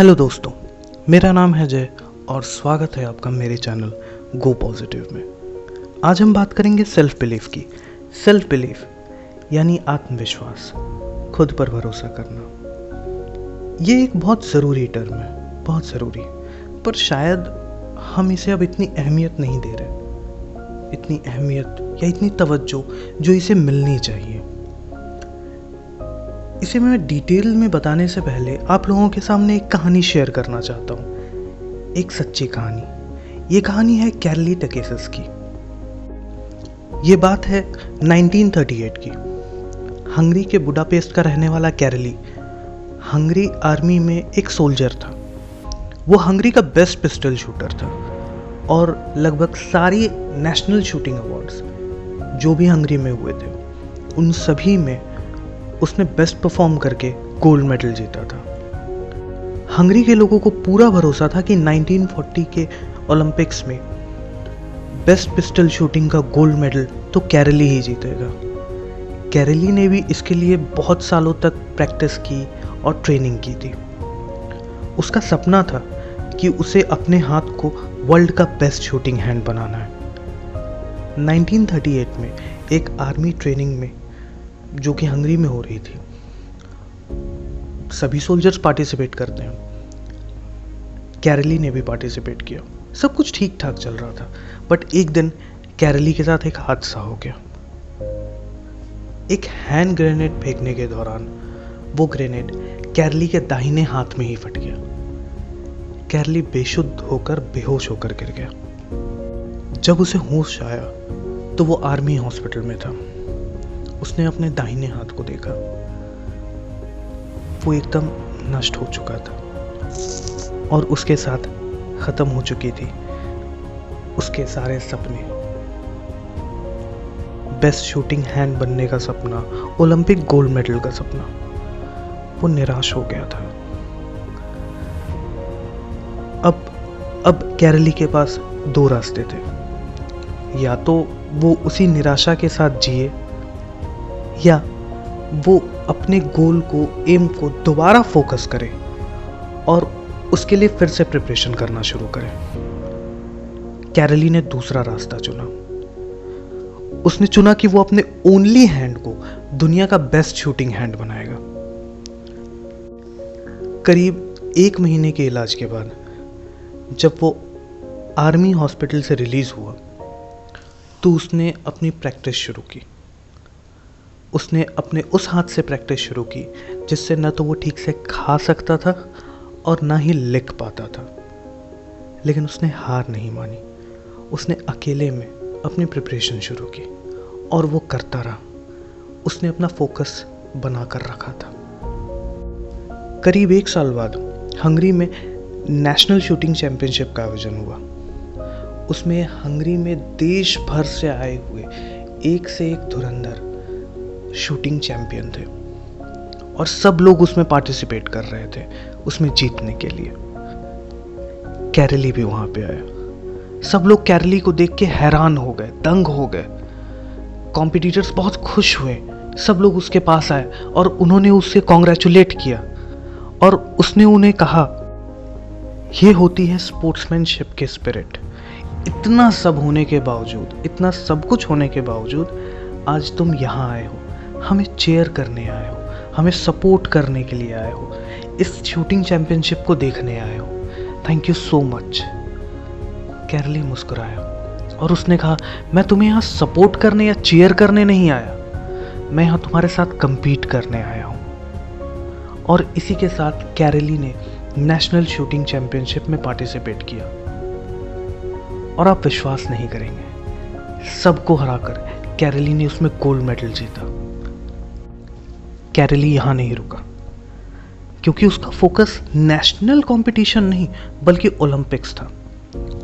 Hello दोस्तों, मेरा नाम है जय और स्वागत है आपका मेरे चैनल गो पॉजिटिव में। आज हम बात करेंगे सेल्फ बिलीफ की। सेल्फ बिलीफ यानी आत्मविश्वास, खुद पर भरोसा करना। ये एक बहुत ज़रूरी टर्म है, बहुत ज़रूरी। पर शायद हम इसे अब इतनी अहमियत नहीं दे रहे। इतनी अहमियत या इतनी तवज्जो जो इसे मिलनी चाहिए। इसे मैं डिटेल में बताने से पहले आप लोगों के सामने एक कहानी शेयर करना चाहता हूँ। एक सच्ची कहानी। ये कहानी है कैरली टकेसस की। ये बात है 1938 की। हंगरी के बुडापेस्ट का रहने वाला कैरली हंगरी आर्मी में एक सोल्जर था। वो हंगरी का बेस्ट पिस्टल शूटर था और लगभग सारी नेशनल शूटिंग अवार्ड्स जो भी हंगरी में हुए थे, उन सभी में उसने बेस्ट परफॉर्म करके गोल्ड मेडल जीता था। हंगरी के लोगों को पूरा भरोसा था कि 1940 के ओलंपिक्स में बेस्ट पिस्टल शूटिंग का गोल्ड मेडल तो कैरली ही जीतेगा। कैरली ने भी इसके लिए बहुत सालों तक प्रैक्टिस की और ट्रेनिंग की थी। उसका सपना था कि उसे अपने हाथ को वर्ल्ड का बेस्ट शूटिंग हैंड बनाना है। 1938 में एक आर्मी ट्रेनिंग में जो कि हंगरी में हो रही थी। सभी सोल्जर्स पार्टिसिपेट करते हैं। कैरली ने भी पार्टिसिपेट किया। सब कुछ ठीक ठाक चल रहा था बट एक दिन कैरली के साथ एक हादसा हो गया। एक हैंड ग्रेनेड फेंकने के दौरान वो ग्रेनेड कैरली के दाहिने हाथ में ही फट गया। कैरली बेशुद्ध होकर बेहोश होकर गिर गया। जब उसे होश आया तो वो आर्मी हॉस्पिटल में था। उसने अपने दाहिने हाथ को देखा। वो एकदम नष्ट हो चुका था और उसके साथ खत्म हो चुकी थी उसके सारे सपने। बेस्ट शूटिंग हैंड बनने का सपना ओलंपिक गोल्ड मेडल का सपना, वो निराश हो गया था। अब अब कैरली के पास दो रास्ते थे। या तो वो उसी निराशा के साथ जिए या वो अपने गोल को एम को दोबारा फोकस करें और उसके लिए फिर से प्रिपरेशन करना शुरू करें। कैरली ने दूसरा रास्ता चुना। उसने चुना कि वो अपने ओनली हैंड को दुनिया का बेस्ट शूटिंग हैंड बनाएगा। करीब एक महीने के इलाज के बाद, जब वो आर्मी हॉस्पिटल से रिलीज़ हुआ तो उसने अपनी प्रैक्टिस शुरू की। उसने अपने उस हाथ से प्रैक्टिस शुरू की, जिससे न तो वो ठीक से खा सकता था और ना ही लिख पाता था। लेकिन उसने हार नहीं मानी। उसने अकेले में अपनी प्रिपरेशन शुरू की और वो करता रहा। उसने अपना फोकस बना कर रखा था। करीब एक साल बाद हंगरी में नेशनल शूटिंग चैंपियनशिप का आयोजन हुआ। उसमें हंगरी में देश भर से आए हुए एक से एक धुरंधर शूटिंग चैंपियन थे। और सब लोग उसमें पार्टिसिपेट कर रहे थे उसमें जीतने के लिए। कैरली भी वहाँ पे आया। सब लोग कैरली को देख के हैरान हो गए, दंग हो गए। कॉम्पिटिटर्स बहुत खुश हुए। सब लोग उसके पास आए और उन्होंने उससे कॉन्ग्रेचुलेट किया। और उसने उन्हें कहा यह होती है स्पोर्ट्समैनशिप के स्पिरिट इतना सब होने के बावजूद, इतना सब कुछ होने के बावजूद आज तुम यहाँ आए हो। हमें चेयर करने आए हो, हमें सपोर्ट करने के लिए आए हो, इस शूटिंग चैंपियनशिप को देखने आए हो। Thank you so much Karoly मुस्कुराया और उसने कहा, मैं तुम्हें यहाँ सपोर्ट करने या चेयर करने नहीं आया। मैं यहाँ तुम्हारे साथ compete करने आया हूँ। और इसी के साथ कैरली ने नेशनल शूटिंग चैंपियनशिप में पार्टिसिपेट किया। और आप विश्वास नहीं करेंगे, सबको हराकर कैरली ने उसमें गोल्ड मेडल जीता। कैरली यहाँ नहीं रुका। क्योंकि उसका फोकस नेशनल कंपटीशन नहीं, बल्कि ओलंपिक्स था।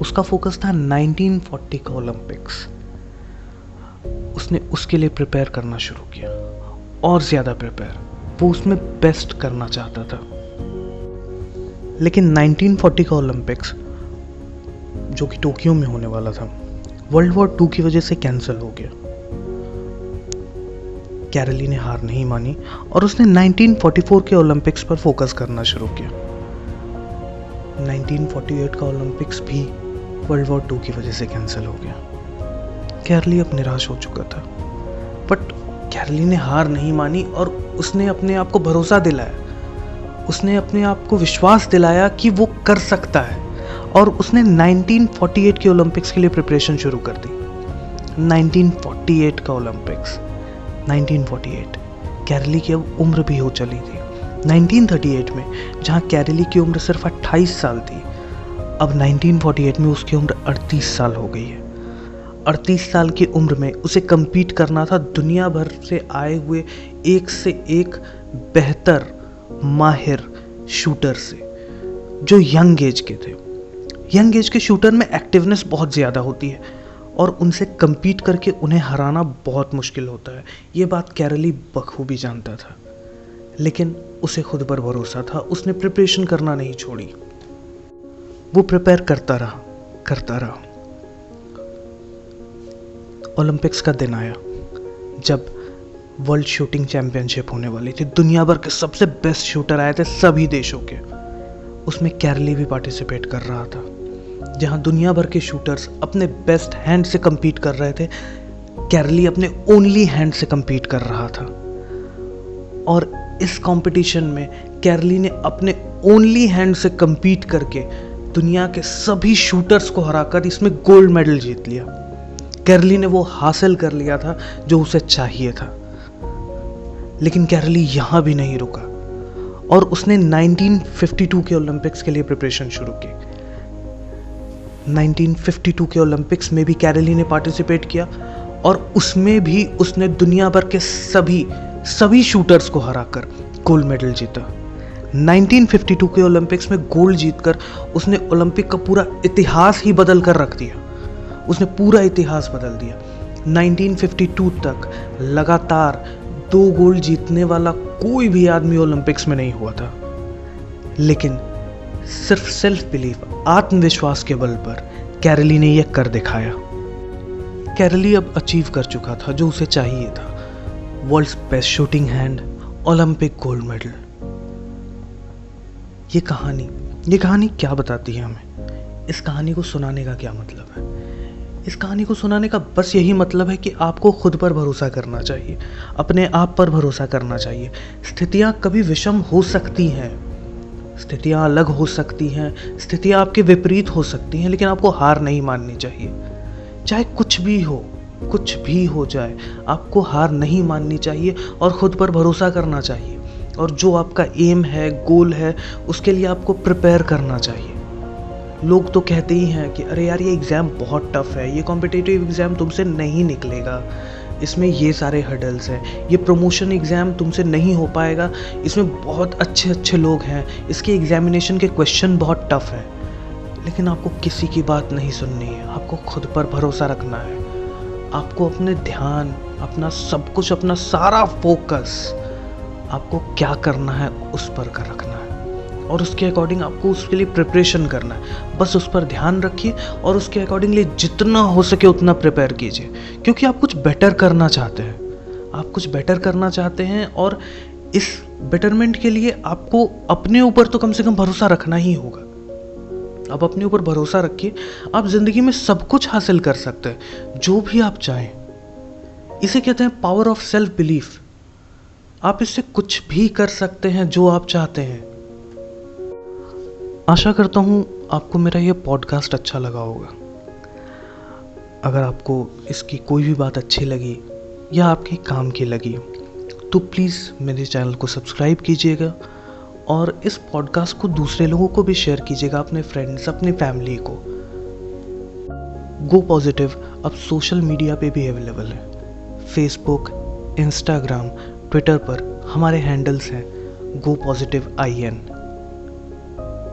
उसका फोकस था 1940 का ओलंपिक्स उसने उसके लिए प्रिपेयर करना शुरू किया। और ज़्यादा प्रिपेयर वो उसमें बेस्ट करना चाहता था। लेकिन 1940 का ओलंपिक्स जो कि टोक्यो में होने वाला था वर्ल्ड वॉर टू की वजह से कैंसिल हो गया। कैरली ने हार नहीं मानी और उसने 1944 के ओलंपिक्स पर फोकस करना शुरू किया। 1948 का ओलंपिक्स भी वर्ल्ड वॉर टू की वजह से कैंसिल हो गया। कैरली अब निराश हो चुका था, बट कैरली ने हार नहीं मानी और उसने अपने आप को भरोसा दिलाया। उसने अपने आप को विश्वास दिलाया कि वो कर सकता है और उसने 1948 के ओलंपिक्स के लिए प्रिपरेशन शुरू कर दी। 1948 का ओलंपिक्स। 1948 कैरली की अब उम्र भी हो चली थी। 1938 में, जहाँ कैरली की उम्र सिर्फ़ 28 साल थी, अब 1948 में उसकी उम्र 38 साल हो गई है। 38 साल की उम्र में उसे कम्पीट करना था दुनिया भर से आए हुए एक से एक बेहतर माहिर शूटर से, जो यंग एज के थे। यंग एज के शूटर में एक्टिवनेस बहुत ज़्यादा होती है। और उनसे कम्पीट करके उन्हें हराना बहुत मुश्किल होता है। ये बात कैरली बखूबी जानता था, लेकिन उसे खुद पर भरोसा था। उसने प्रिपरेशन करना नहीं छोड़ी। वो प्रिपेयर करता रहा करता रहा। ओलंपिक्स का दिन आया, जब वर्ल्ड शूटिंग चैंपियनशिप होने वाली थी। दुनिया भर के सबसे बेस्ट शूटर आए थे सभी देशों के। उसमें कैरली भी पार्टिसिपेट कर रहा था। जहाँ दुनिया भर के शूटर्स अपने बेस्ट हैंड से compete कर रहे थे कैरली अपने ओनली हैंड से कम्पीट कर रहा था। और इस कंपटीशन में कैरली ने अपने ओनली हैंड से कम्पीट करके दुनिया के सभी शूटर्स को हराकर इसमें गोल्ड मेडल जीत लिया। कैरली ने वो हासिल कर लिया था जो उसे चाहिए था। लेकिन कैरली यहाँ भी नहीं रुका। और उसने 1952 के ओलंपिक्स के लिए प्रिपरेशन शुरू की 1952 के ओलंपिक्स में भी कैरली ने पार्टिसिपेट किया और उसमें भी उसने दुनिया भर के सभी सभी शूटर्स को हराकर गोल्ड मेडल जीता। 1952 के ओलंपिक्स में गोल्ड जीतकर उसने ओलंपिक का पूरा इतिहास ही बदल कर रख दिया। उसने पूरा इतिहास बदल दिया। 1952 तक लगातार दो गोल्ड जीतने वाला कोई भी आदमी ओलंपिक्स में नहीं हुआ था। लेकिन सिर्फ़ सेल्फ बिलीफ आत्मविश्वास के बल पर कैरली ने यह कर दिखाया। कैरली अब अचीव कर चुका था जो उसे चाहिए था। World's best shooting hand Olympic gold medal ये कहानी ये कहानी क्या बताती है हमें? इस कहानी को सुनाने का क्या मतलब है? इस कहानी को सुनाने का बस यही मतलब है कि आपको खुद पर भरोसा करना चाहिए, अपने आप पर भरोसा करना चाहिए। स्थितियाँ कभी विषम हो सकती हैं। स्थितियाँ अलग हो सकती हैं, स्थितियाँ आपके विपरीत हो सकती हैं, लेकिन आपको हार नहीं माननी चाहिए। चाहे कुछ भी हो, कुछ भी हो जाए, आपको हार नहीं माननी चाहिए और ख़ुद पर भरोसा करना चाहिए। और जो आपका एम है गोल है, उसके लिए आपको प्रिपेयर करना चाहिए। लोग तो कहते ही हैं कि, अरे यार, ये एग्ज़ाम बहुत टफ है, ये कॉम्पिटेटिव एग्ज़ाम तुमसे नहीं निकलेगा। इसमें ये सारे हडल्स हैं। ये प्रमोशन एग्ज़ाम तुमसे नहीं हो पाएगा। इसमें बहुत अच्छे अच्छे लोग हैं। इसके एग्ज़ामिनेशन के क्वेश्चन बहुत टफ हैं। लेकिन आपको किसी की बात नहीं सुननी है। आपको खुद पर भरोसा रखना है। आपको अपने ध्यान, अपना सब कुछ, अपना सारा फोकस आपको क्या करना है उस पर कर रखना और उसके अकॉर्डिंग आपको उसके लिए प्रिपरेशन करना है। बस उस पर ध्यान रखिए और उसके अकॉर्डिंगली जितना हो सके उतना प्रिपेयर कीजिए। क्योंकि आप कुछ बेटर करना चाहते हैं। आप कुछ बेटर करना चाहते हैं और इस बेटरमेंट के लिए आपको अपने ऊपर तो कम से कम भरोसा रखना ही होगा। आप अपने ऊपर भरोसा रखिए, आप ज़िंदगी में सब कुछ हासिल कर सकते हैं, जो भी आप चाहें। इसे कहते हैं पावर ऑफ़ सेल्फ बिलीफ आप इससे कुछ भी कर सकते हैं, जो आप चाहते हैं। आशा करता हूँ आपको मेरा यह पॉडकास्ट अच्छा लगा होगा। अगर आपको इसकी कोई भी बात अच्छी लगी या आपके काम की लगी तो प्लीज़ मेरे चैनल को सब्सक्राइब कीजिएगा और इस पॉडकास्ट को दूसरे लोगों को भी शेयर कीजिएगा, अपने फ्रेंड्स अपनी फैमिली को। गो पॉजिटिव अब सोशल मीडिया पे भी अवेलेबल है। फेसबुक इंस्टाग्राम ट्विटर पर हमारे हैंडल्स हैं गो पॉजिटिव आई एन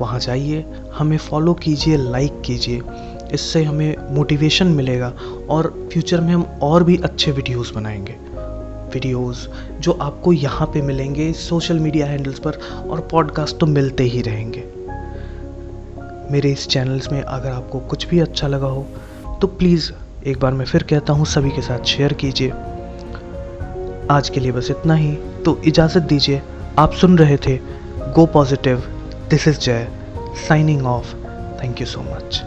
वहाँ जाइए, हमें फॉलो कीजिए लाइक कीजिए। इससे हमें मोटिवेशन मिलेगा और फ्यूचर में हम और भी अच्छे वीडियोस बनाएँगे। वीडियोस जो आपको यहाँ पे मिलेंगे सोशल मीडिया हैंडल्स पर और पॉडकास्ट तो मिलते ही रहेंगे। मेरे इस चैनल्स में अगर आपको कुछ भी अच्छा लगा हो तो प्लीज़ एक बार मैं फिर कहता हूँ, सभी के साथ शेयर कीजिए। आज के लिए बस इतना ही। तो इजाज़त दीजिए। आप सुन रहे थे go positive This is Jay signing off. Thank you so much.